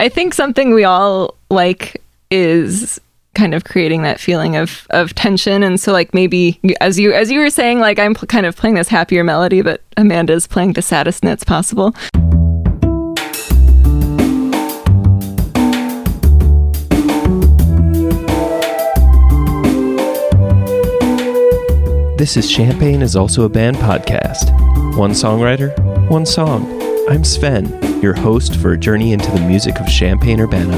I think something we all like is kind of creating that feeling of of tension and so like maybe as you as you were saying like I'm kind of playing this happier melody but Amanda's playing the saddest notes possible. This is Champaign is also a band podcast. One songwriter, one song. I'm Sven, your host for a journey into the music of Champaign Urbana.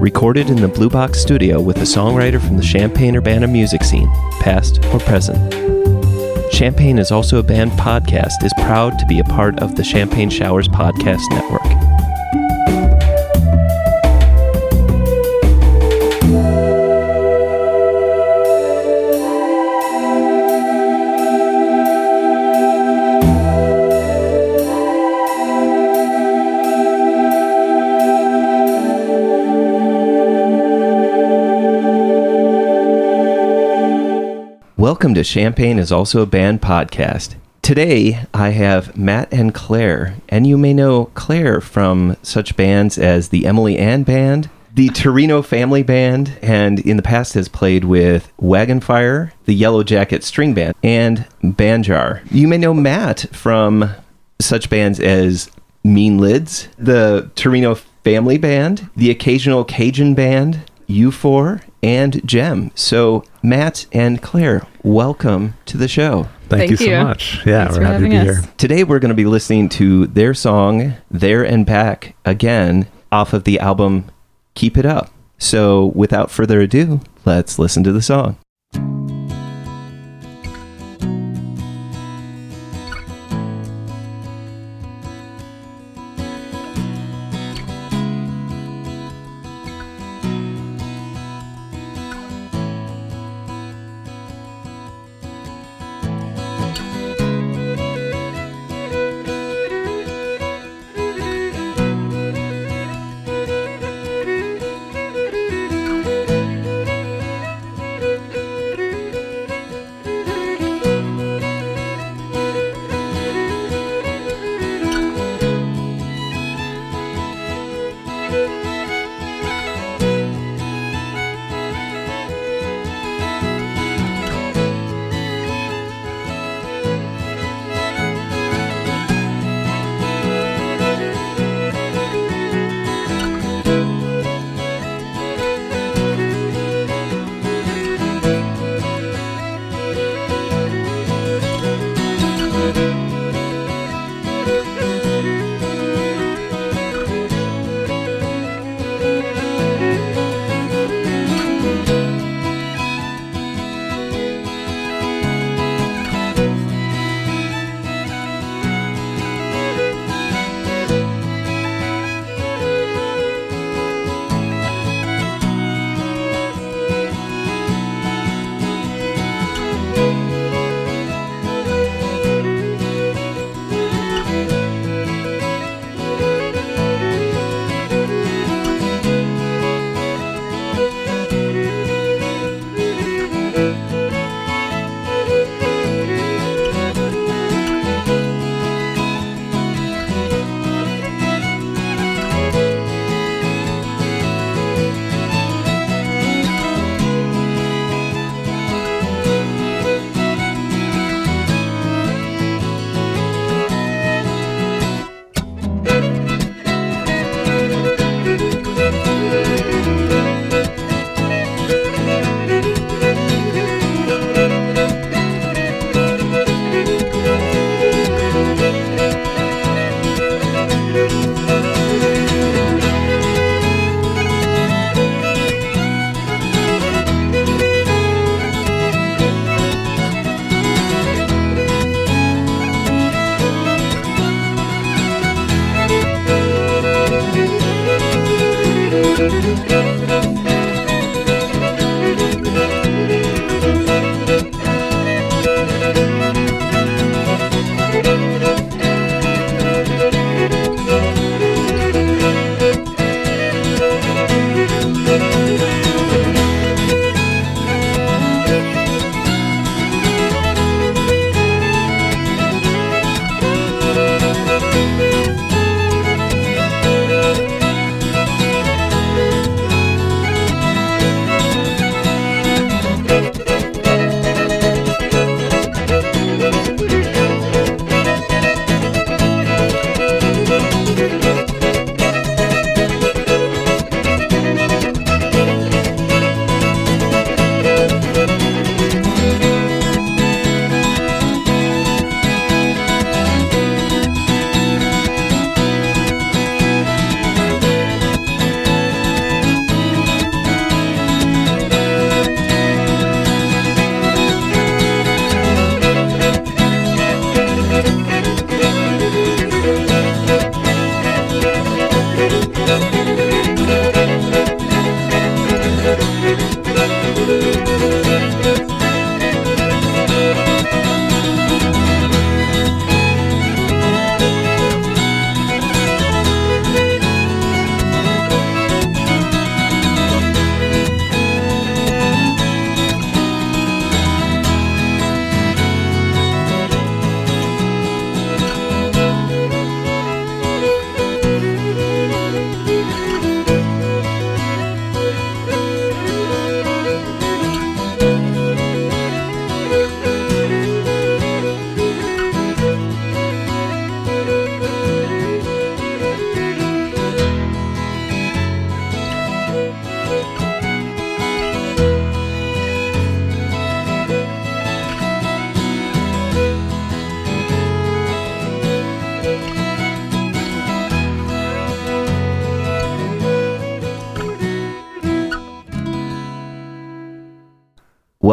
Recorded in the Blue Box studio with a songwriter from the Champaign Urbana music scene, past or present. Champaign is also a band podcast is proud to be a part of the Champagne Showers Podcast Network. Welcome to Champaign is also a band podcast. Today I have Matt and Claire, and you may know Claire from such bands as the Emily Ann Band, the Torino Family Band, and in the past has played with Wagon Fire, the Yellow Jacket String Band, and Banjar. You may know Matt from such bands as Mean Lids, the Torino Family Band, the occasional Cajun Band, U4, and Jem. So, Matt and Claire, welcome to the show. Thank, Thank you so you. much. Yeah, Thanks we're happy to be us. here. Today, we're going to be listening to their song, There and Back Again, off of the album Keep It Up. So, without further ado, let's listen to the song.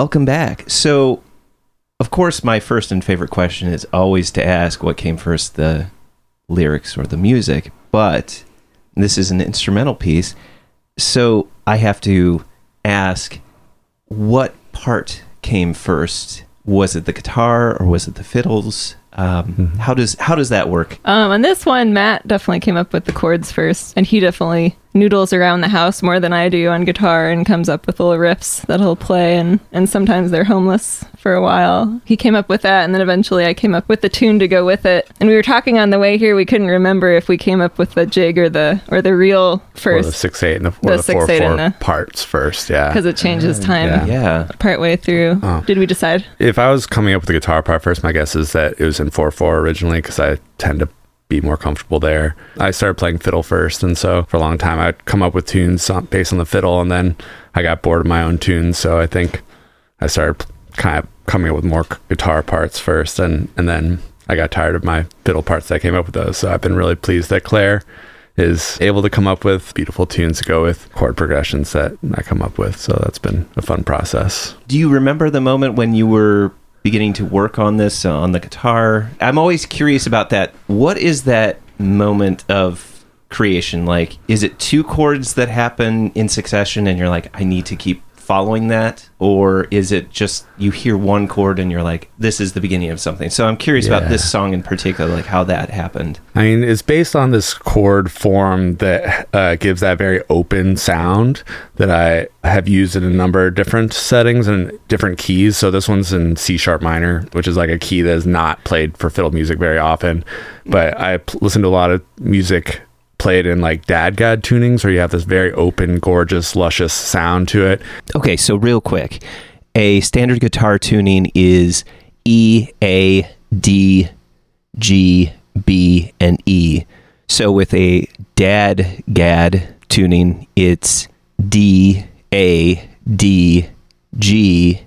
Welcome back. So, of course, my first and favorite question is always to ask what came first, the lyrics or the music. But this is an instrumental piece. So, I have to ask what part came first? Was it the guitar or was it the fiddles? Um, How does how does that work? Um, on this one, Matt definitely came up with the chords first, and he definitely noodles around the house more than I do on guitar and comes up with little riffs that he'll play, and and sometimes they're homeless for a while. He came up with that, and then eventually I came up with the tune to go with it. And we were talking on the way here, we couldn't remember if we came up with the jig or the or the reel Or first the six eight and the, or The the, six, four eight, four and the- parts first. Yeah. because it changes time yeah. Yeah. partway through. Oh. Did we decide? If I was coming up with the guitar part first, my guess is that it was in 4 4 originally because I tend to be more comfortable there. I started playing fiddle first, and so for a long time I'd come up with tunes based on the fiddle, and then I got bored of my own tunes, so I think I started kind of coming up with more guitar parts first, and, and then I got tired of my fiddle parts that I came up with those. So I've been really pleased that Claire is able to come up with beautiful tunes to go with chord progressions that I come up with. So that's been a fun process. Do you remember the moment when you were beginning to work on this uh, on the guitar? I'm always curious about that. What is that moment of creation like? Is it two chords that happen in succession and you're like, I need to keep following that? Or is it just you hear one chord and you're like, this is the beginning of something? So I'm curious about this song in particular, like how that happened. I mean, it's based on this chord form that uh, gives that very open sound that I have used in a number of different settings and different keys. So this one's in C sharp minor, which is like a key that is not played for fiddle music very often. But I p- listen to a lot of music played in like dad god tunings where you have this very open, gorgeous, luscious sound to it. Okay, so real quick, a standard guitar tuning is E, A, D, G, B, and E. So with a dad gad tuning, it's D, A, D, G,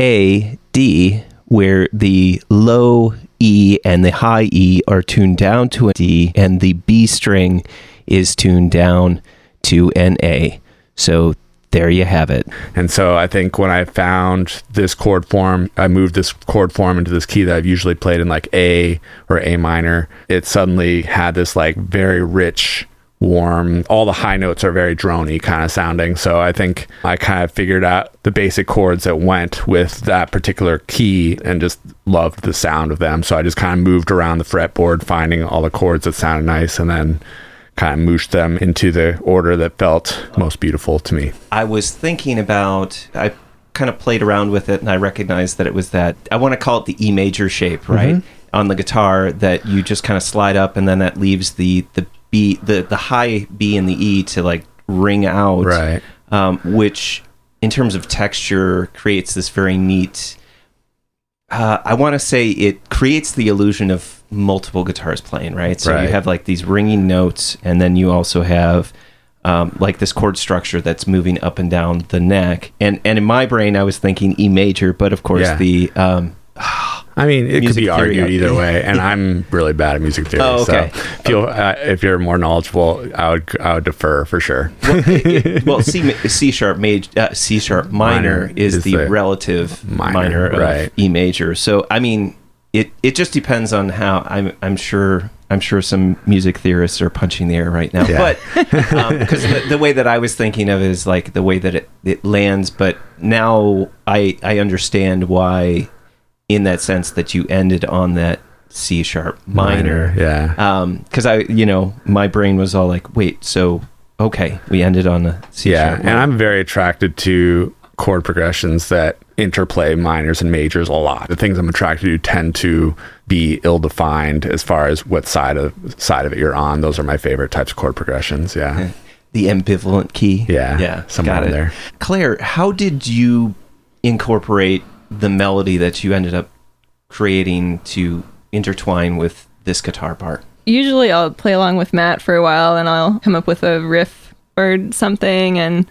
A, D, where the low E and the high E are tuned down to a D, and the B string is tuned down to an A. So there you have it. And so I think when I found this chord form, I moved this chord form into this key that I've usually played in like A or A minor. It suddenly had this like very rich, warm, all the high notes are very drony kind of sounding. So I think I kind of figured out the basic chords that went with that particular key and just loved the sound of them. So I just kind of moved around the fretboard, finding all the chords that sounded nice and then kind of mooshed them into the order that felt most beautiful to me. I was thinking about I kind of played around with it and I recognized that it was that I want to call it the E major shape, right? Mm-hmm. On the guitar that you just kind of slide up and then that leaves the the B the the high B and the E to like ring out. Right. Um, which in terms of texture creates this very neat uh, I want to say it creates the illusion of multiple guitars playing, right? So you have like these ringing notes, and then you also have um, like this chord structure that's moving up and down the neck. And and in my brain, I was thinking E major, but of course Yeah. the um, I mean, it could be theory. argued either way, and I'm really bad at music theory. Oh, okay. So uh, if you're more knowledgeable, I would I would defer for sure. well, it- well, C C sharp major, uh, C sharp minor, Minor is, is the, relative minor, minor, of right. E major. So I mean, it it just depends on how I'm I'm sure I'm sure some music theorists are punching the air right now, Yeah. but because the, the way that I was thinking of is like the way that it, it lands. But now I I understand why, in that sense, that you ended on that C sharp minor. yeah. Um, because I, you know, my brain was all like, wait, so okay, we ended on a C yeah, sharp. and I'm very attracted to chord progressions that interplay minors and majors a lot. The things I'm attracted to tend to be ill-defined as far as what side of side of it you're on. Those are my favorite types of chord progressions. Yeah, the ambivalent key. Yeah, yeah, somewhere got it. there. Claire, how did you incorporate the melody that you ended up creating to intertwine with this guitar part? usually I'll play along with Matt for a while and I'll come up with a riff or something and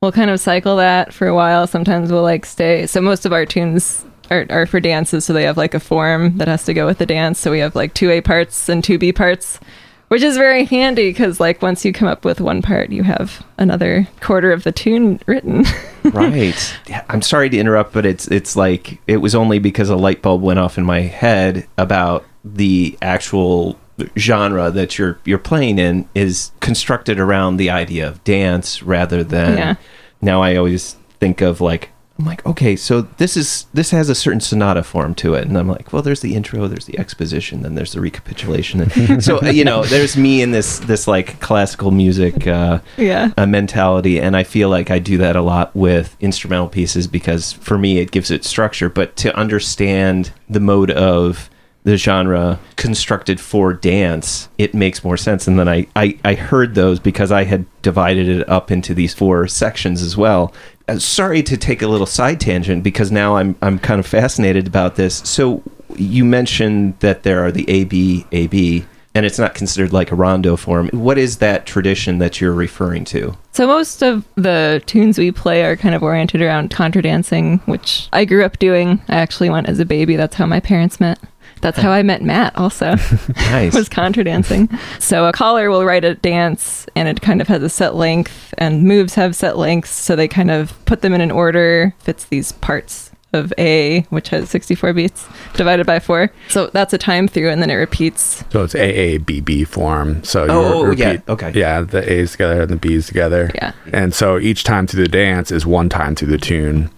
we'll kind of cycle that for a while. Sometimes we'll like stay. So most of our tunes are, are for dances, so they have like a form that has to go with the dance. So we have like two A parts and two B parts which is very handy because like once you come up with one part, you have another quarter of the tune written. right. I'm sorry to interrupt, but it's it's like it was only because a light bulb went off in my head about the actual genre that you're you're playing in is constructed around the idea of dance rather than Yeah. now I always think of like I'm like okay so this is this has a certain sonata form to it. And I'm like well there's the intro there's the exposition then there's the recapitulation. And so uh, you know there's me in this this like classical music uh yeah. a mentality. And i feel like i do that a lot with instrumental pieces because for me it gives it structure. But to understand the mode of the genre constructed for dance it makes more sense and then I, I i heard those because i had divided it up into these four sections as well uh, sorry to take a little side tangent because now i'm i'm kind of fascinated about this so you mentioned that there are the a b a b and it's not considered like a rondo form. What is that tradition that you're referring to? So most of the tunes we play are kind of oriented around contra dancing, which I grew up doing. I actually went as a baby. That's how my parents met. That's how I met Matt also. Nice. was contra dancing. So a caller will write a dance and it kind of has a set length and moves have set lengths. So they kind of put them in an order, fits these parts of A, which has 64 beats divided by four. So that's a time through and then it repeats. So it's AABB form. So you Oh, oh, oh re- yeah, repeat- okay. Yeah, the A's together and the B's together. Yeah. And so each time through the dance is one time through the tune.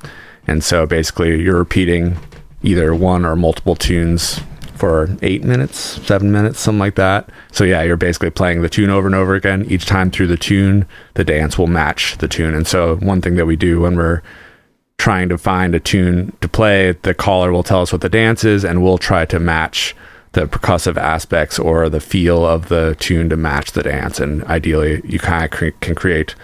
And so basically you're repeating either one or multiple tunes for eight minutes, seven minutes, something like that. So yeah, you're basically playing the tune over and over again. Each time through the tune, the dance will match the tune. And so one thing that we do when we're trying to find a tune to play, the caller will tell us what the dance is, and we'll try to match the percussive aspects or the feel of the tune to match the dance. And ideally, you kind of cre- can create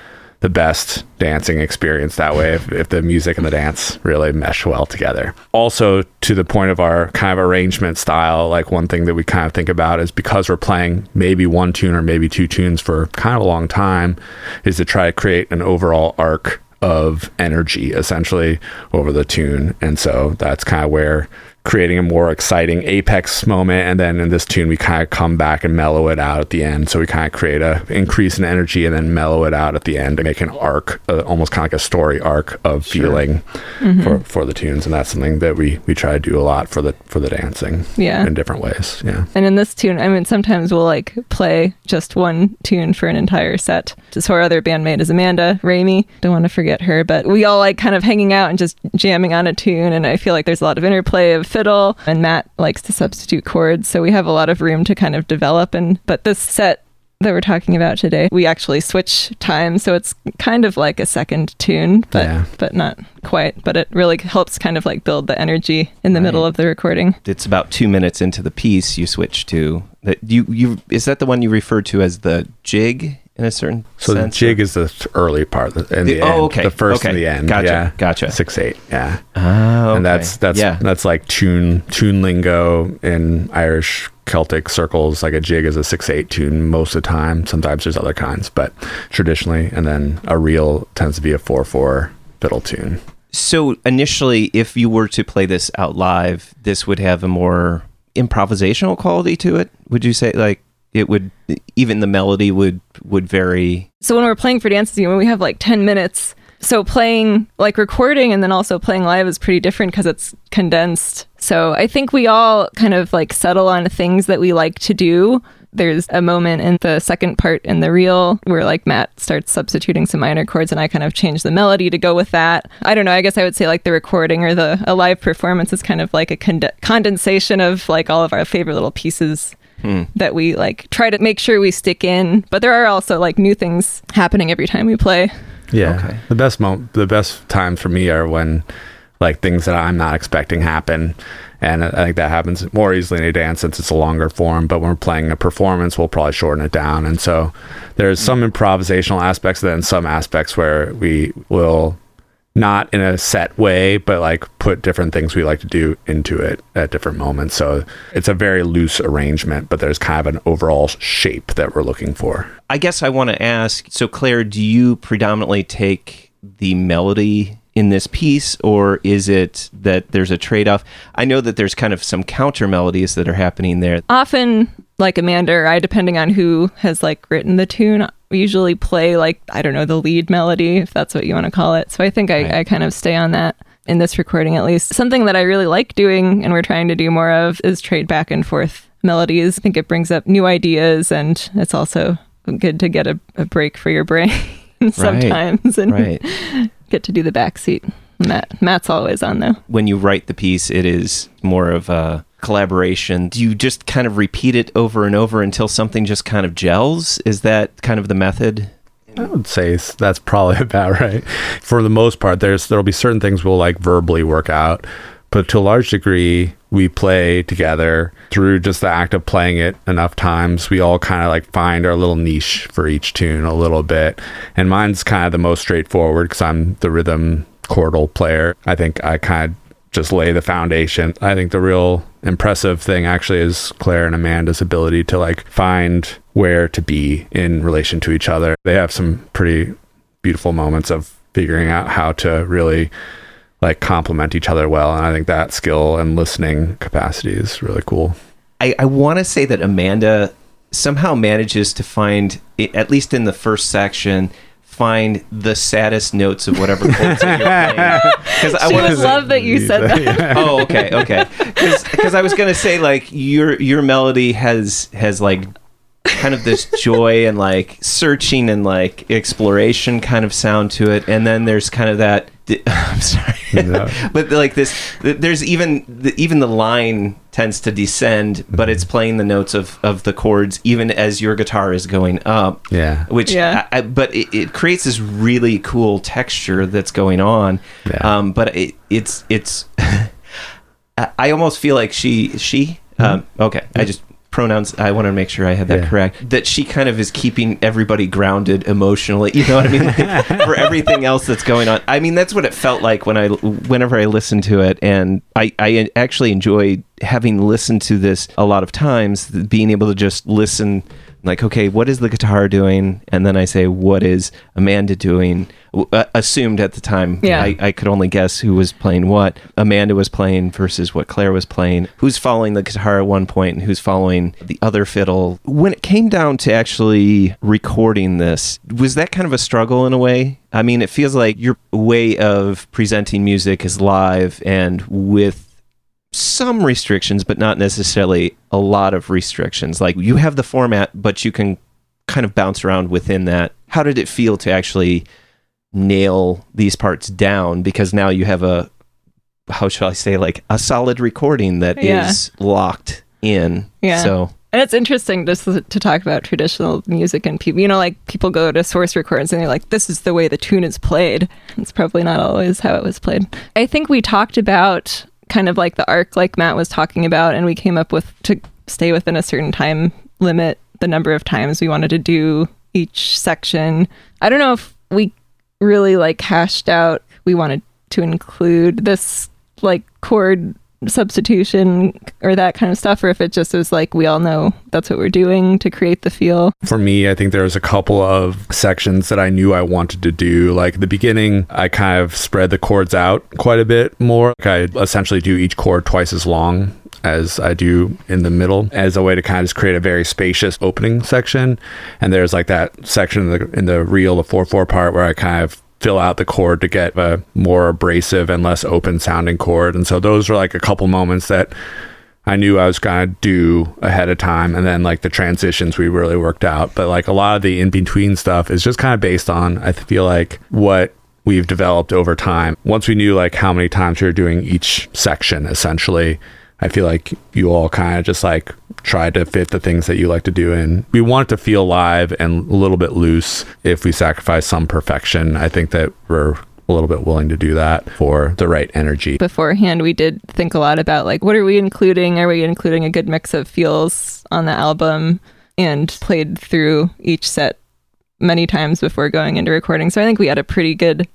the best dancing experience that way if, if the music and the dance really mesh well together. Also, to the point of our kind of arrangement style, like one thing that we kind of think about is because we're playing maybe one tune or maybe two tunes for kind of a long time, is to try to create an overall arc of energy essentially over the tune. And so that's kind of where creating a more exciting apex moment and then in this tune we kind of come back and mellow it out at the end so we kind of create a increase in energy and then mellow it out at the end to make an arc uh, almost kind of like a story arc of feeling for, for the tunes and that's something that we we try to do a lot for the for the dancing Yeah. in different ways yeah And in this tune, I mean, sometimes we'll like play just one tune for an entire set. So our other bandmate is Amanda Ramey. Don't want to forget her, but we all like kind of hanging out and just jamming on a tune. And I feel like there's a lot of interplay of fiddle, and Matt likes to substitute chords, so we have a lot of room to kind of develop. And but this set that we're talking about today, we actually switch time, so it's kind of like a second tune, but Yeah. but not quite. But it really helps kind of like build the energy in the middle of the recording. It's about two minutes into the piece you switch to that you you is that the one you referred to as the jig in a certain so sense? the jig is the early part and the, The- oh, end, okay. the first and the end Gotcha. yeah Gotcha. six eight yeah Oh, and that's that's yeah. that's like tune tune lingo in Irish Celtic circles. Like a jig is a six eight tune most of the time. Sometimes there's other kinds, but traditionally, and then a reel tends to be a four four fiddle tune. So initially, if you were to play this out live, this would have a more improvisational quality to it. Would you say like it would even the melody would would vary? So when we're playing for dances, you know, we have like 10 minutes. So playing like recording and then also playing live is pretty different because it's condensed. So I think we all kind of like settle on things that we like to do. There's a moment in the second part in the reel where like Matt starts substituting some minor chords and I kind of change the melody to go with that. I don't know. I guess I would say like the recording or the a live performance is kind of like a conde- condensation of like all of our favorite little pieces Hmm. that we like try to make sure we stick in. But there are also like new things happening every time we play. Yeah. Okay. The best mo- the best times for me are when like things that I'm not expecting happen. And I think that happens more easily in a dance since it's a longer form. But when we're playing a performance, we'll probably shorten it down. And so there's some improvisational aspects, then some aspects where we will not in a set way, but like put different things we like to do into it at different moments. So it's a very loose arrangement, but there's kind of an overall shape that we're looking for. I guess I want to ask. So Claire, do you predominantly take the melody? In this piece, or is it that there's a trade off? I know that there's kind of some counter melodies that are happening there. Often like Amanda or I, depending on who has like written the tune, usually play like, I don't know, the lead melody, if that's what you want to call it. So I think I, Right. I kind of stay on that in this recording at least. Something that I really like doing and we're trying to do more of is trade back and forth melodies. I think it brings up new ideas and it's also good to get a, a break for your brain sometimes and Right. get to do the backseat. Matt Matt's always on though. when you write the piece, it is more of a collaboration. Do you just kind of repeat it over and over until something just kind of gels? Is that kind of the method? I would say that's probably about right. For the most part, there's there'll be certain things we'll like verbally work out, but to a large degree, we play together through just the act of playing it enough times. We all kind of like find our little niche for each tune a little bit, and mine's kind of the most straightforward because I'm the rhythm chordal player. I think I kind of just lay the foundation. I think the real impressive thing actually is Claire and Amanda's ability to like find where to be in relation to each other. They have some pretty beautiful moments of figuring out how to really like complement each other well. And I think that skill and listening capacity is really cool. I, I want to say that Amanda somehow manages to find, at least in the first section, find the saddest notes of whatever chords that you're playing. 'Cause I She would love that you said that. oh, okay, okay. Because I was gonna say like your your melody has has like kind of this joy and like searching and like exploration kind of sound to it, and then there's kind of that. I'm sorry, No. but like this, there's even the, even the line tends to descend, but it's playing the notes of of the chords even as your guitar is going up Yeah. which Yeah. I, I, but it, it creates this really cool texture that's going on Yeah. um but it, it's it's I, I almost feel like she she um okay i just pronouns i want to make sure i had that Yeah. correct that she kind of is keeping everybody grounded emotionally you know what i mean Like, for everything else that's going on i mean that's what it felt like when i whenever i listened to it and i i actually enjoyed having listened to this a lot of times being able to just listen like okay what is the guitar doing? And then i say what is amanda doing? Uh, assumed at the time. Yeah. I, I could only guess who was playing what. Amanda was playing versus what claire was playing. Who's following the guitar at one point and who's following the other fiddle? When it came down to actually recording this was that kind of a struggle in a way? I mean it feels like your way of presenting music is live and with some restrictions, but not necessarily a lot of restrictions. Like you have the format, but you can kind of bounce around within that. How did it feel to actually nail these parts down? Because now you have a, how shall I say, like a solid recording that is Yeah. locked in. Yeah. So And it's interesting just to to talk about traditional music and people, you know, like people go to source records and they're like, this is the way the tune is played. It's probably not always how it was played. I think we talked about kind of like the arc, like Matt was talking about, and we came up with to stay within a certain time limit, the number of times we wanted to do each section. I don't know if we really like hashed out, we wanted to include this like chord substitution or that kind of stuff, or if it just was like we all know that's what we're doing to create the feel. For me, I think there was a couple of sections that I knew I wanted to do. Like the beginning, I kind of spread the chords out quite a bit more. Like I essentially do each chord twice as long as I do in the middle as a way to kind of just create a very spacious opening section. And there's like that section in the, in the reel, the 4 4 part, where I kind of fill out the chord to get a more abrasive and less open sounding chord. And so those are like a couple moments that I knew I was going to do ahead of time. And then like the transitions we really worked out. But like a lot of the in between stuff is just kind of based on, I feel like, what we've developed over time. Once we knew like how many times we were doing each section, essentially, I feel like you all kind of just like tried to fit the things that you like to do in. We want it to feel live and a little bit loose. If we sacrifice some perfection, I think that we're a little bit willing to do that for the right energy. Beforehand, we did think a lot about like what are we including? Are we including a good mix of feels on the album? And played through each set many times before going into recording. So I think we had a pretty good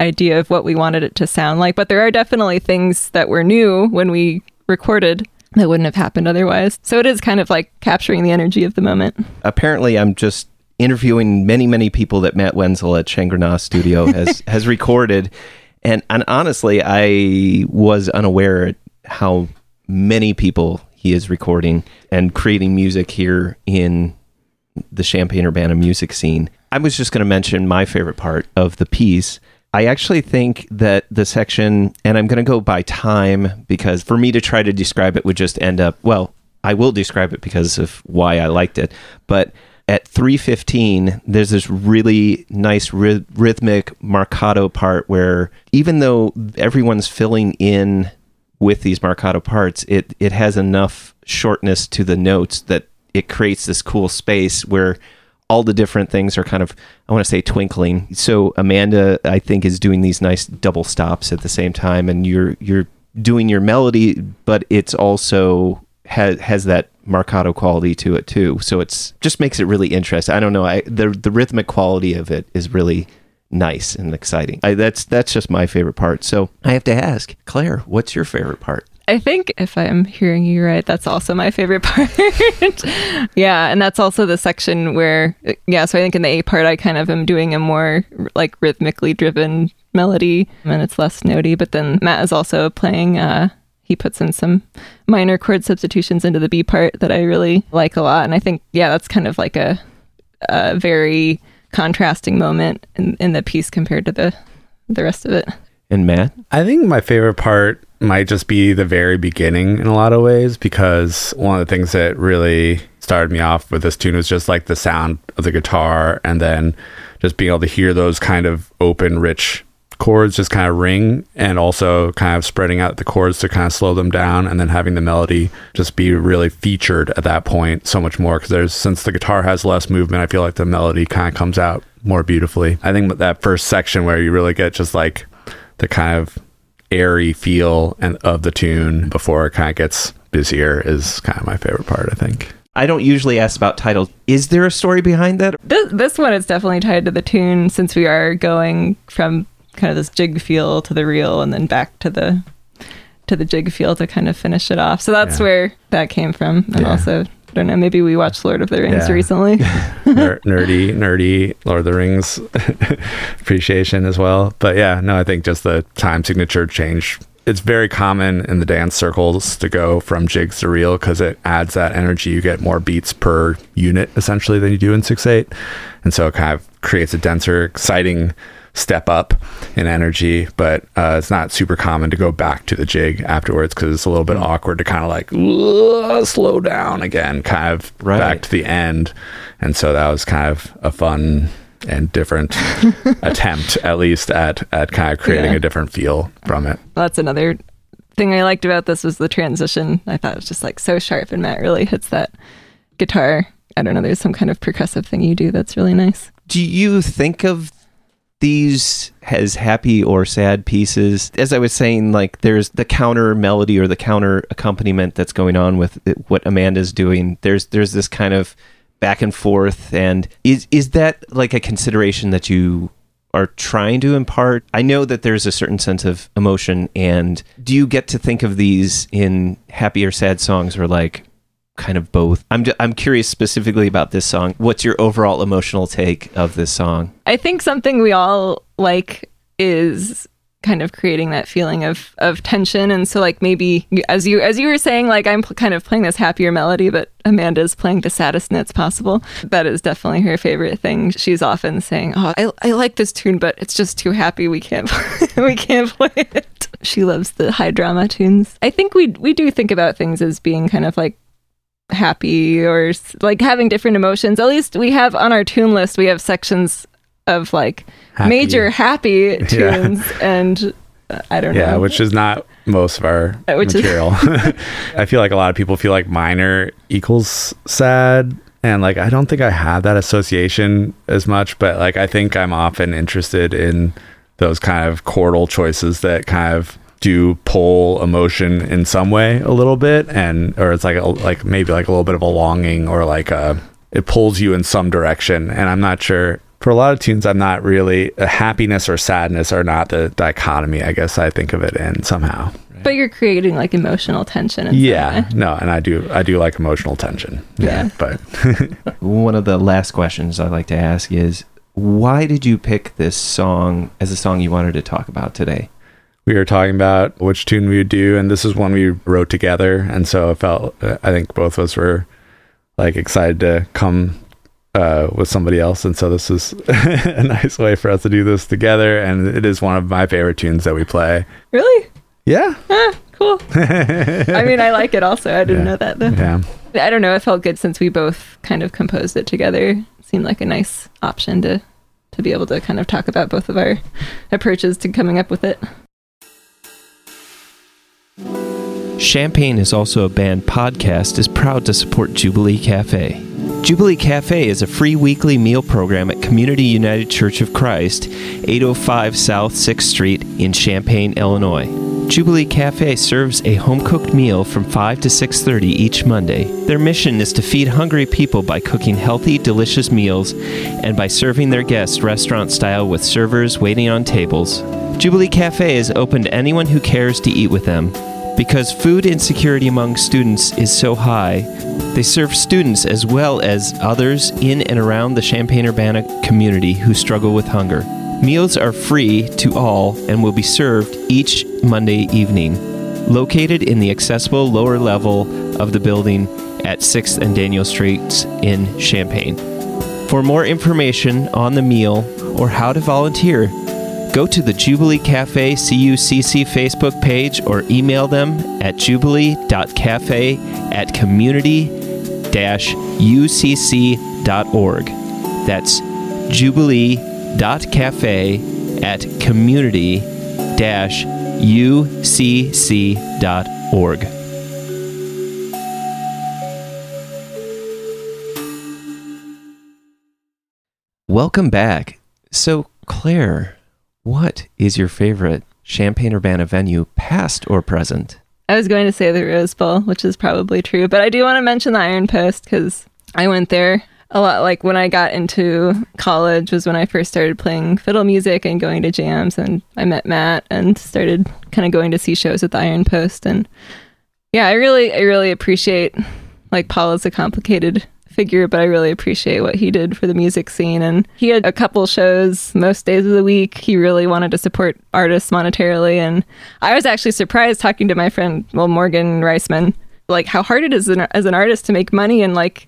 idea of what we wanted it to sound like. But there are definitely things that were new when we recorded that wouldn't have happened otherwise. So it is kind of like capturing the energy of the moment. apparently I'm just interviewing many, many people that Matt Wenzel at Shangri-La Studio has has recorded, and and honestly, I was unaware how many people he he is recording and creating music here in the Champaign Urbana music scene. I was just going to mention my favorite part of the piece. I actually think that the section, and I'm going to go by time because for me to try to describe it would just end up, well, I will describe it because of why I liked it. But at 315 there's this really nice ry- rhythmic marcato part where even though everyone's filling in with these marcato parts it it has enough shortness to the notes that it creates this cool space where all the different things are kind of I want to say twinkling. So Amanda I think is doing these nice double stops at the same time and you're you're doing your melody but it's also has has that marcato quality to it too. So it's just makes it really interesting. I don't know. I the the rhythmic quality of it is really nice and exciting. I, that's that's just my favorite part. So I have to ask Claire, what's your favorite part? I think if I'm hearing you right, that's also my favorite part. yeah, and that's also the section where yeah, so I think in the A part I kind of am doing a more like rhythmically driven melody and it's less notey, but then Matt is also playing uh he puts in some minor chord substitutions into the B part that I really like a lot. And I think, yeah, that's kind of like a, a very contrasting moment in, in the piece compared to the the rest of it. And Matt? I think my favorite part might just be the very beginning in a lot of ways because one of the things that really started me off with this tune was just like the sound of the guitar and then just being able to hear those kind of open, rich chords just kind of ring and also kind of spreading out the chords to kind of slow them down and then having the melody just be really featured at that point so much more because there's since the guitar has less movement i feel like the melody kind of comes out more beautifully i think that first section where you really get just like the kind of airy feel and of the tune before it kind of gets busier is kind of my favorite part i think I don't usually ask about titles. Is there a story behind that? This, this one is definitely tied to the tune since we are going from kind of this jig feel to the reel and then back to the to the jig feel to kind of finish it off. So that's Yeah. where that came from. And Yeah. also, I don't know, maybe we watched Lord of the Rings Yeah. recently. Ner- nerdy, nerdy Lord of the Rings appreciation as well. But yeah, no, I think just the time signature change. It's very common in the dance circles to go from jigs to reel because it adds that energy. You get more beats per unit essentially than you do in six eight, and so it kind of creates a denser, exciting step up in energy. But uh, it's not super common to go back to the jig afterwards because it's a little bit awkward to kind of like slow down again, kind of Right. back to the end. And so that was kind of a fun and different attempt, at least at at kind of creating Yeah. a different feel from it. that's another thing I liked about this was the transition. I thought it was just like so sharp and Matt really hits that guitar. I don't know, there's some kind of percussive thing you do that's really nice. Do you think of these as happy or sad pieces? As I was saying, like there's the counter melody or the counter accompaniment that's going on with it- what Amanda's doing. There's there's this kind of back and forth, and is is that like a consideration that you are trying to impart? I know that there's a certain sense of emotion, and do you get to think of these in happy or sad songs, or like? Kind of both. I'm ju- I'm curious specifically about this song. What's your overall emotional take of this song? I think something we all like is kind of creating that feeling of of tension and so like maybe as you as you were saying like I'm kind of playing this happier melody but Amanda's playing the saddest notes possible that is definitely her favorite thing she's often saying oh I, I like this tune but it's just too happy we can't we can't play it she loves the high drama tunes I think we we do think about things as being kind of like happy or like having different emotions. At least we have on our tune list, we have sections of like Happy. major happy Yeah. tunes and uh, I don't Yeah, know. which is not most of our Uh, which is- material. I feel like a lot of people feel like minor equals sad. And like, I don't think I have that association as much, but like, I think I'm often interested in those kind of chordal choices that kind of do pull emotion in some way a little bit. And, or it's like, a, like maybe like a little bit of a longing or like a, it pulls you in some direction. And I'm not sure for a lot of tunes, I'm not really uh, happiness or sadness are not the dichotomy. I guess I think of it in somehow. but you're creating like emotional tension. Yeah, no, and I do, I do like emotional tension. Yeah, Yeah. but One of the last questions I'd like to ask is why did you pick this song as a song you wanted to talk about today? We were talking about which tune we would do, and this is one we wrote together, and so I felt I think both of us were like excited to come uh, with somebody else, and so this is a nice way for us to do this together, and it is one of my favorite tunes that we play. Really? Yeah, Ah, cool. I mean, I like it also. I didn't Yeah. know that though. yeah. I don't know. It felt good since we both kind of composed it together. seemed like a nice option to to be able to kind of talk about both of our approaches to coming up with it. Champaign is also a band podcast is proud to support Jubilee Cafe. Jubilee Cafe is a free weekly meal program at Community United Church of Christ, 805 South 6th Street in Champaign, Illinois. Jubilee Cafe serves a home-cooked meal from 5 to 6:30 each Monday. Their mission is to feed hungry people by cooking healthy, delicious meals and by serving their guests restaurant style with servers waiting on tables. Jubilee Cafe is open to anyone who cares to eat with them. Because food insecurity among students is so high, they serve students as well as others in and around the Champaign Urbana community who struggle with hunger. Meals are free to all and will be served each Monday evening. Located in the accessible lower level of the building at 6th and Daniel Streets in Champaign. For more information on the meal or how to volunteer, go to the Jubilee Cafe CUCC Facebook page or email them at jubilee.cafe at community-ucc.org. That's jubilee.cafe at community-ucc.org. Welcome back. So, Claire, what is your favorite Champaign Urbana venue, past or present? I was going to say the Rose Bowl, which is probably true, but I do want to mention the Iron Post because I went there a lot. Like when I got into college was when I first started playing fiddle music and going to jams, and I met Matt and started kind of going to see shows at the Iron Post. And yeah, I really, I really appreciate. Like Paula's a complicated figure, but I really appreciate what he did for the music scene. And he had a couple shows most days of the week. He really wanted to support artists monetarily. And I was actually surprised talking to my friend, well, Morgan Reisman, like how hard it is as an, as an artist to make money. And like,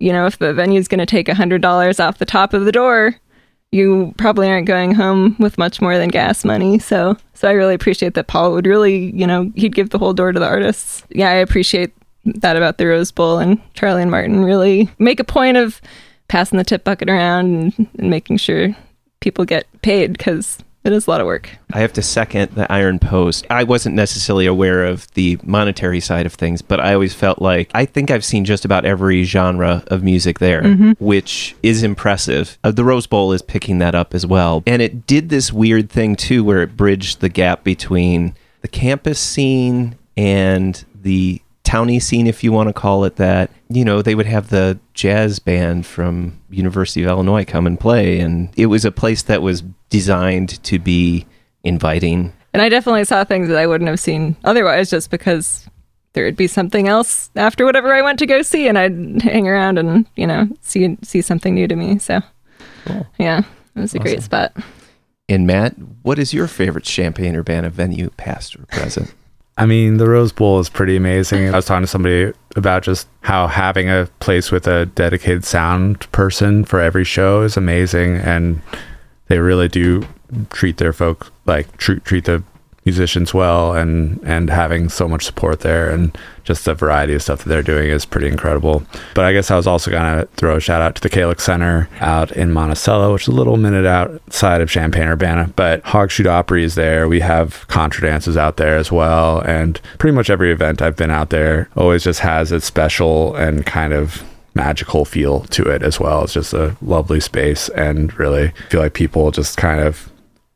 you know, if the venue's going to take a $100 off the top of the door, you probably aren't going home with much more than gas money. So, so I really appreciate that Paul would really, you know, he'd give the whole door to the artists. Yeah, I appreciate that about the Rose Bowl and Charlie and Martin really make a point of passing the tip bucket around and, and making sure people get paid because it is a lot of work. I have to second the Iron Post. I wasn't necessarily aware of the monetary side of things, but I always felt like I think I've seen just about every genre of music there, which is impressive. Uh, the Rose Bowl is picking that up as well. And it did this weird thing too where it bridged the gap between the campus scene and the towny scene if you want to call it that you know they would have the jazz band from university of illinois come and play and it was a place that was designed to be inviting And I definitely saw things that I wouldn't have seen otherwise just because there would be something else after whatever I went to go see and I'd hang around and, you know, see see something new to me. So yeah, it was a great spot. and matt what is your favorite champaign urbana venue past or present I mean, the Rose Bowl is pretty amazing. I was talking to somebody about just how having a place with a dedicated sound person for every show is amazing, and they really do treat their folk like treat treat the musicians well, and and having so much support there, and just the variety of stuff that they're doing is pretty incredible. But I guess I was also gonna throw a shout out to the Kalyx Center out in Monticello, which is a little minute outside of Champaign Urbana. But Hogshoot Opry is there. We have contra dances out there as well, and pretty much every event I've been out there always just has its special and kind of magical feel to it as well. It's just a lovely space, and really feel like people just kind of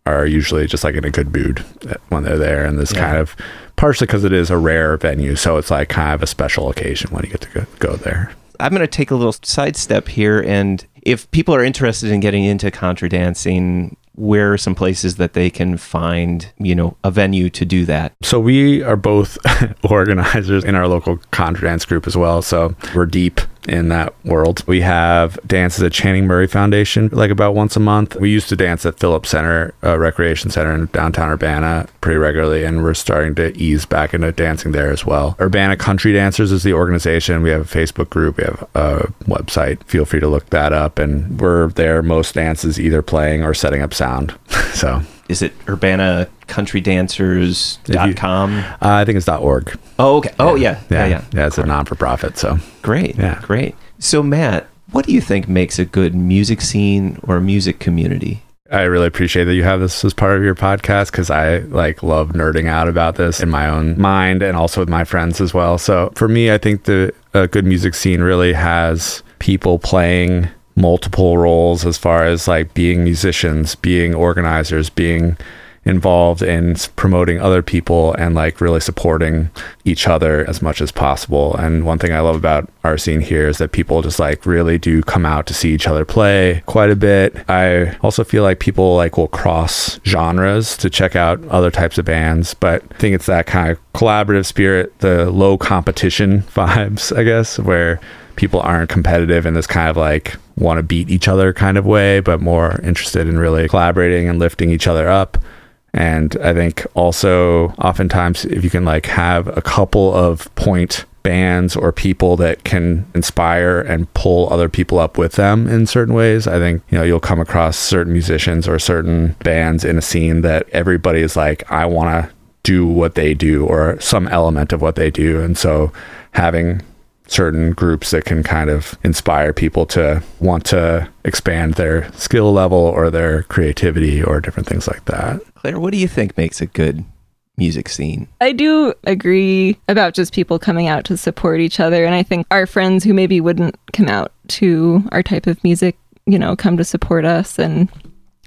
are usually just like in a good mood uh, when they're there, and this Yeah. kind of partially because it is a rare venue, so it's like kind of a special occasion when you get to go, go there. i'm going to take a little sidestep here and if people are interested in getting into contra dancing, where are some places that they can find, you know, a venue to do that? So we are both organizers in our local contra dance group as well. So we're deep in that world. We have dances at Channing Murray Foundation like about once a month. We used to dance at Phillips Center uh, Recreation Center in downtown Urbana pretty regularly, and we're starting to ease back into dancing there as well. Urbana Country Dancers is the organization. We have a Facebook group, we have a website. Feel free to look that up, and we're there most dances either playing or setting up sound. so is it Urbana Country Dancers.com? Uh, I think it's dot .org. Oh, okay. Oh, yeah. Yeah, Yeah, yeah. yeah. it's a non for profit. So Great. Yeah. Great. So, Matt, what do you think makes a good music scene or music community? I really appreciate that you have this as part of your podcast because I like love nerding out about this in my own mind and also with my friends as well. So for me, I think the a good music scene really has people playing multiple roles as far as like being musicians, being organizers, being involved in promoting other people and like really supporting each other as much as possible. And one thing I love about our scene here is that people just like really do come out to see each other play quite a bit. I also feel like people like will cross genres to check out other types of bands, but I think it's that kind of collaborative spirit, the low competition vibes, I guess, where people aren't competitive in this kind of like want to beat each other kind of way, but more interested in really collaborating and lifting each other up. And I think also oftentimes if you can like have a couple of point bands or people that can inspire and pull other people up with them in certain ways, I think, you know, you'll come across certain musicians or certain bands in a scene that everybody is like, I want to do what they do or some element of what they do. And so having certain groups that can kind of inspire people to want to expand their skill level or their creativity or different things like that. Claire, what do you think makes a good music scene? I do agree about just people coming out to support each other. And I think our friends who maybe wouldn't come out to our type of music, you know, come to support us and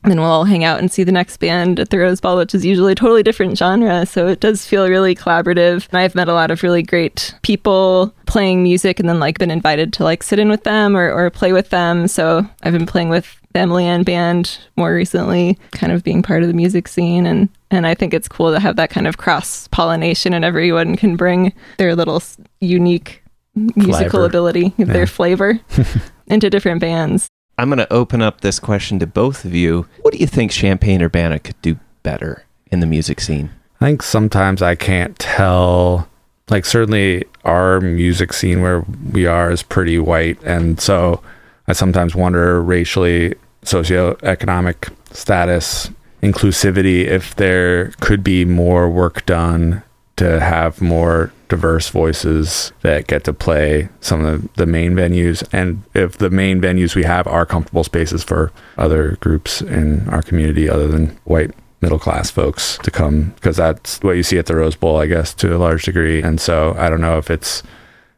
then we'll all hang out and see the next band at the Rose Bowl, which is usually a totally different genre. So it does feel really collaborative. And I've met a lot of really great people playing music and then like been invited to like sit in with them or, or play with them. So I've been playing with the Emily Ann band more recently, kind of being part of the music scene. And, and I think it's cool to have that kind of cross pollination and everyone can bring their little unique musical Flavor. ability, Yeah. their flavor into different bands. I'm going to open up this question to both of you. What do you think Champaign Urbana could do better in the music scene? I think sometimes I can't tell. Like, certainly our music scene where we are is pretty white. And so I sometimes wonder racially, socioeconomic status, inclusivity, if there could be more work done to have more diverse voices that get to play some of the, main venues. And if the main venues we have are comfortable spaces for other groups in our community other than white middle class folks to come because that's what you see at the Rose Bowl I guess to a large degree. And so I don't know if it's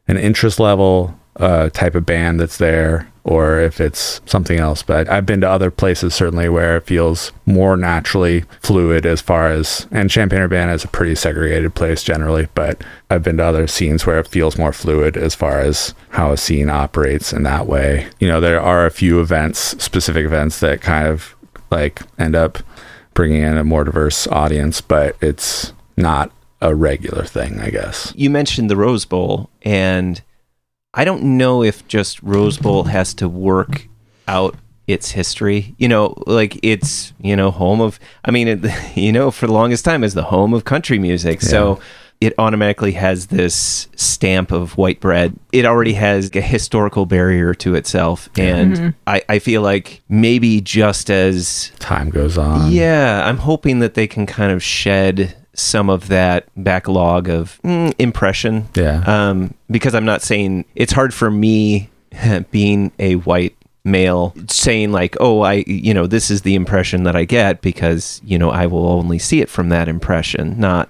an interest level uh, type of band that's there or if it's something else. But I've been to other places certainly where it feels more naturally fluid as far as, and Champaign Urbana is a pretty segregated place generally, but I've been to other scenes where it feels more fluid as far as how a scene operates in that way. You know, there are a few events, specific events that kind of like end up bringing in a more diverse audience, but it's not a regular thing, I guess. You mentioned the Rose Bowl, and I don't know if just Rose Bowl has to work out its history. You know, like it's, you know, home of, I mean, it, you know, for the longest time is the home of country music. So it automatically has this stamp of white bread. It already has a historical barrier to itself. And mm-hmm. I, I feel like maybe just as Time goes on. yeah, I'm hoping that they can kind of shed some of that backlog of mm, impression. Yeah. Um, because I'm not saying it's hard for me being a white male saying like, oh, I, you know, this is the impression that I get because, you know, I will only see it from that impression, not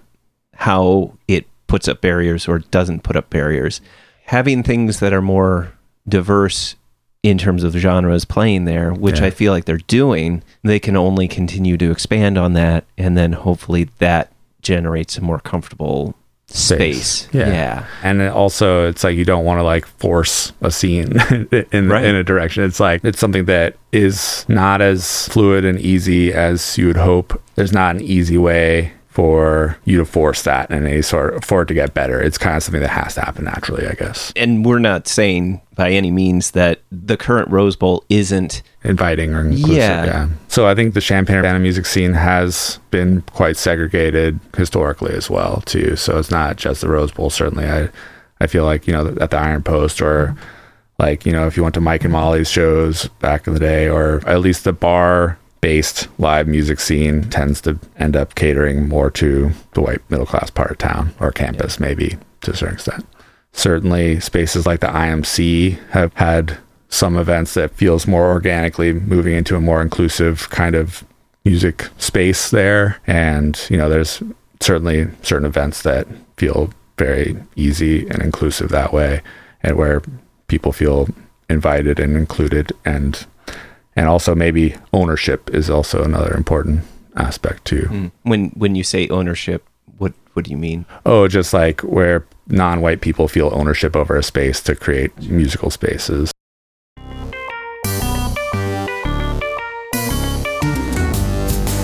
how it puts up barriers or doesn't put up barriers. Having things that are more diverse in terms of genres playing there, which Yeah. I feel like they're doing, they can only continue to expand on that. And then hopefully that generates a more comfortable space. Yeah. Yeah. And it also, it's like you don't want to like force a scene in Right. in a direction. It's like it's something that is not as fluid and easy as you would hope. There's not an easy way for you to force that in any sort for it to get better. It's kind of something that has to happen naturally, I guess. And we're not saying by any means that the current Rose Bowl isn't Inviting or inclusive. Yeah. Yeah. So I think the Champaign Urbana music scene has been quite segregated historically as well too. So it's not just the Rose Bowl. Certainly, I I feel like you know at the Iron Post or like you know if you went to Mike and Molly's shows back in the day or at least the bar based live music scene tends to end up catering more to the white middle class part of town or campus maybe to a certain extent. Certainly spaces like the IMC have had some events that feels more organically moving into a more inclusive kind of music space there. And you know there's certainly certain events that feel very easy and inclusive that way and where people feel invited and included and and also maybe ownership is also another important aspect too Mm. when when you say ownership. What what do you mean? oh just like where non-white people feel ownership over a space to create musical spaces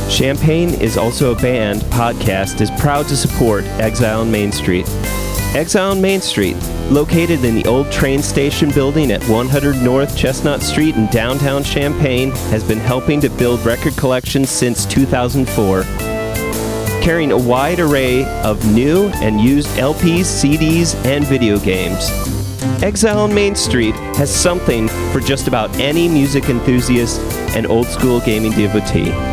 Champaign is also a band podcast is proud to support Exile on Main Street. Exile on Main Street, located in the old train station building at 100 North Chestnut Street in downtown Champaign, has been helping to build record collections since 2004. Carrying a wide array of new and used LPs, CDs, and video games. Exile on Main Street has something for just about any music enthusiast and old school gaming devotee.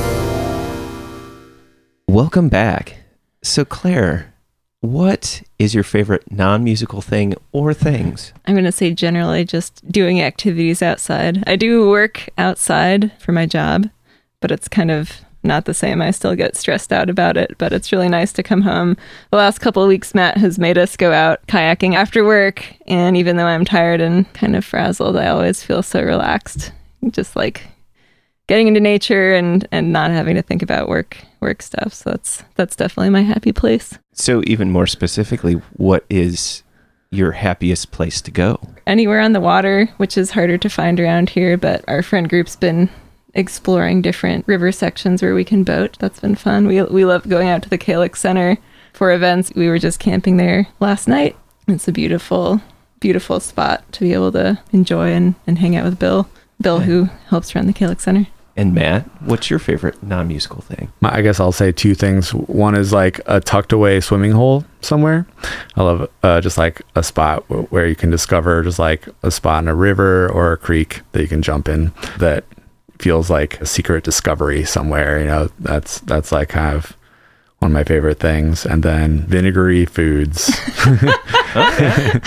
Welcome back. So, Claire, what is your favorite non musical thing or things? I'm going to say generally just doing activities outside. I do work outside for my job, but it's kind of not the same. I still get stressed out about it, but it's really nice to come home. The last couple of weeks, Matt has made us go out kayaking after work. And even though I'm tired and kind of frazzled, I always feel so relaxed. Just like getting into nature and, and not having to think about work work stuff. So that's that's definitely my happy place. So, even more specifically, what is your happiest place to go? anywhere on the water, which is harder to find around here, but our friend group's been exploring different river sections where we can boat. That's been fun. We we love going out to the Kalyx Center for events. We were just camping there last night. It's a beautiful, beautiful spot to be able to enjoy and, and hang out with Bill. Bill, who helps run the Kalyx Center. And Matt, what's your favorite non musical thing? I guess I'll say two things. One is like a tucked away swimming hole somewhere. I love uh, just like a spot w- where you can discover just like a spot in a river or a creek that you can jump in that feels like a secret discovery somewhere. You know, that's that's like kind of one of my favorite things. And then vinegary foods. Okay.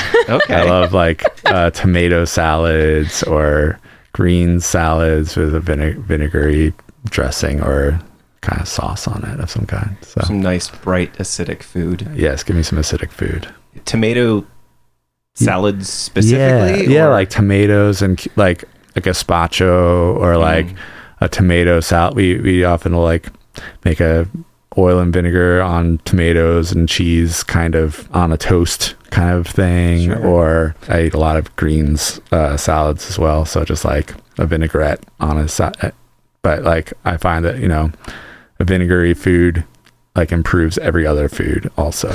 I love like uh, tomato salads or green salads with a vine- vinegary dressing or kind of sauce on it of some kind. So Some nice, bright, acidic food. yes, give me some acidic food. Tomato salads specifically? yeah, yeah, like tomatoes and like a gazpacho or mm. like a tomato salad. We we often will like make a oil and vinegar on tomatoes and cheese kind of on a toast kind of thing Sure. or i eat a lot of greens uh, salads as well so just like a vinaigrette on a sa- but like i find that you know a vinegary food like improves every other food also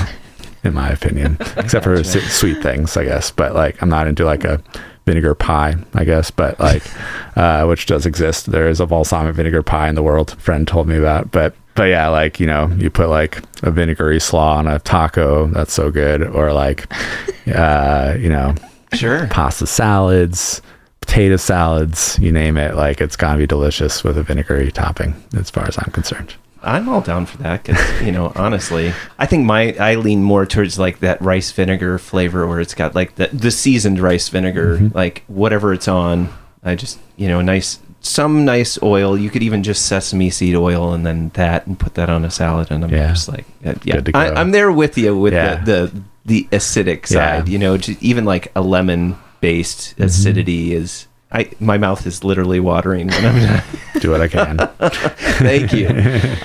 in my opinion except for Gotcha. s- sweet things i guess but like i'm not into like a vinegar pie i guess but like uh which does exist. There is a balsamic vinegar pie in the world a friend told me about but but yeah like you know you put like a vinegary slaw on a taco that's so good. Or like uh you know Sure. pasta salads potato salads you name it. Like it's gotta be delicious with a vinegary topping as far as i'm concerned I'm all down for that because you know, honestly, I think my I lean more towards like that rice vinegar flavor where it's got like the the seasoned rice vinegar, Mm-hmm. like whatever it's on. I just you know, nice some nice oil. You could even just sesame seed oil and then that and put that on a salad, and I'm Yeah. just like, uh, yeah, I. I'm there with you with Yeah. the, the the acidic Yeah. side. You know, even like a lemon based Mm-hmm. acidity is. I my mouth is literally watering when I'm Do what I can. Thank you.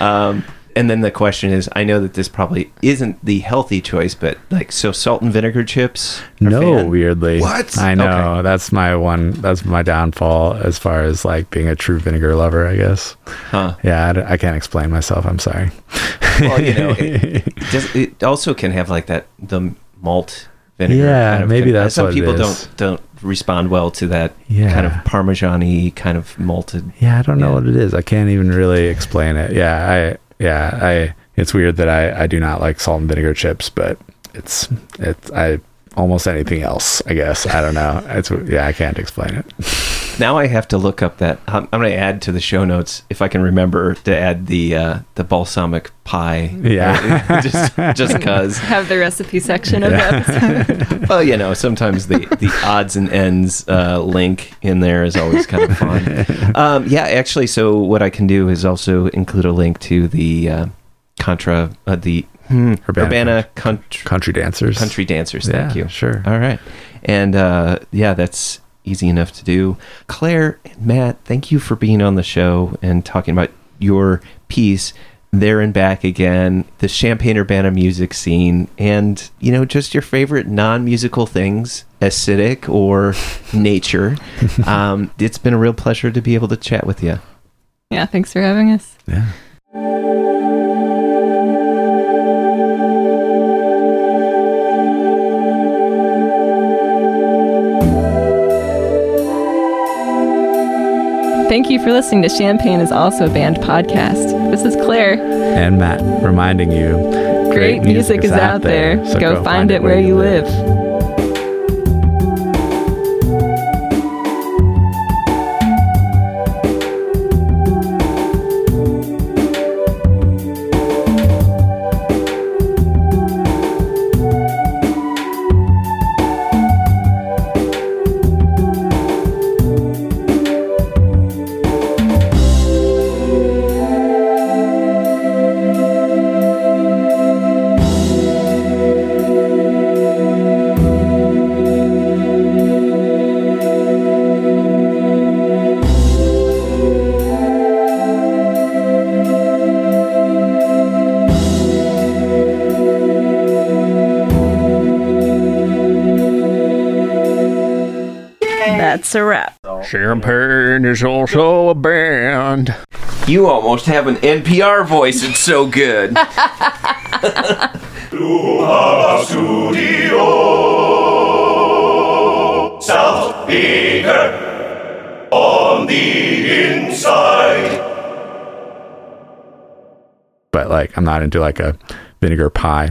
Um, and then the question is, I know that this probably isn't the healthy choice, but like, so salt and vinegar chips? no, fan? weirdly. What? I know. Okay. That's my one. That's my downfall as far as like being a true vinegar lover, I guess. Huh. Yeah, I can't explain myself. I'm sorry. Well, you know, it, does, it also can have like that the malt vinegar. Yeah, maybe that's some what it people don't don't respond well to that Yeah. kind of parmesan-y kind of malted. Yeah, I don't know Yeah. what it is. I can't even really explain it. Yeah, I yeah, I it's weird that I I do not like salt and vinegar chips, but it's it's I almost anything else, I guess. I don't know. It's yeah, I can't explain it. Now I have to look up that. I'm, I'm going to add to the show notes if I can remember to add the uh, the balsamic pie. Yeah. just just cause. Have the recipe section of the episode. Well, you know, sometimes the, the odds and ends uh, link in there is always kind of fun. Um, yeah, actually, so what I can do is also include a link to the uh, Contra, uh, the hmm, Urbana Urbana country, Country dancers. country dancers. Thank Yeah, you. Sure. All right. And uh, yeah, that's easy enough to do. Claire and Matt, thank you for being on the show and talking about your piece, There and Back Again, the Champaign Urbana music scene, and, you know, just your favorite non musical things, acidic or nature. Um, it's been a real pleasure to be able to chat with you. yeah, thanks for having us. Yeah. Thank you for listening to Champaign is also a band podcast. This is Claire. And Matt reminding you Great, music, is out there. so go, find it where you live. That's Champaign is also a band. You almost have an NPR voice. It's so good. Salt vinegar on the inside. But like I'm not into like a vinegar pie.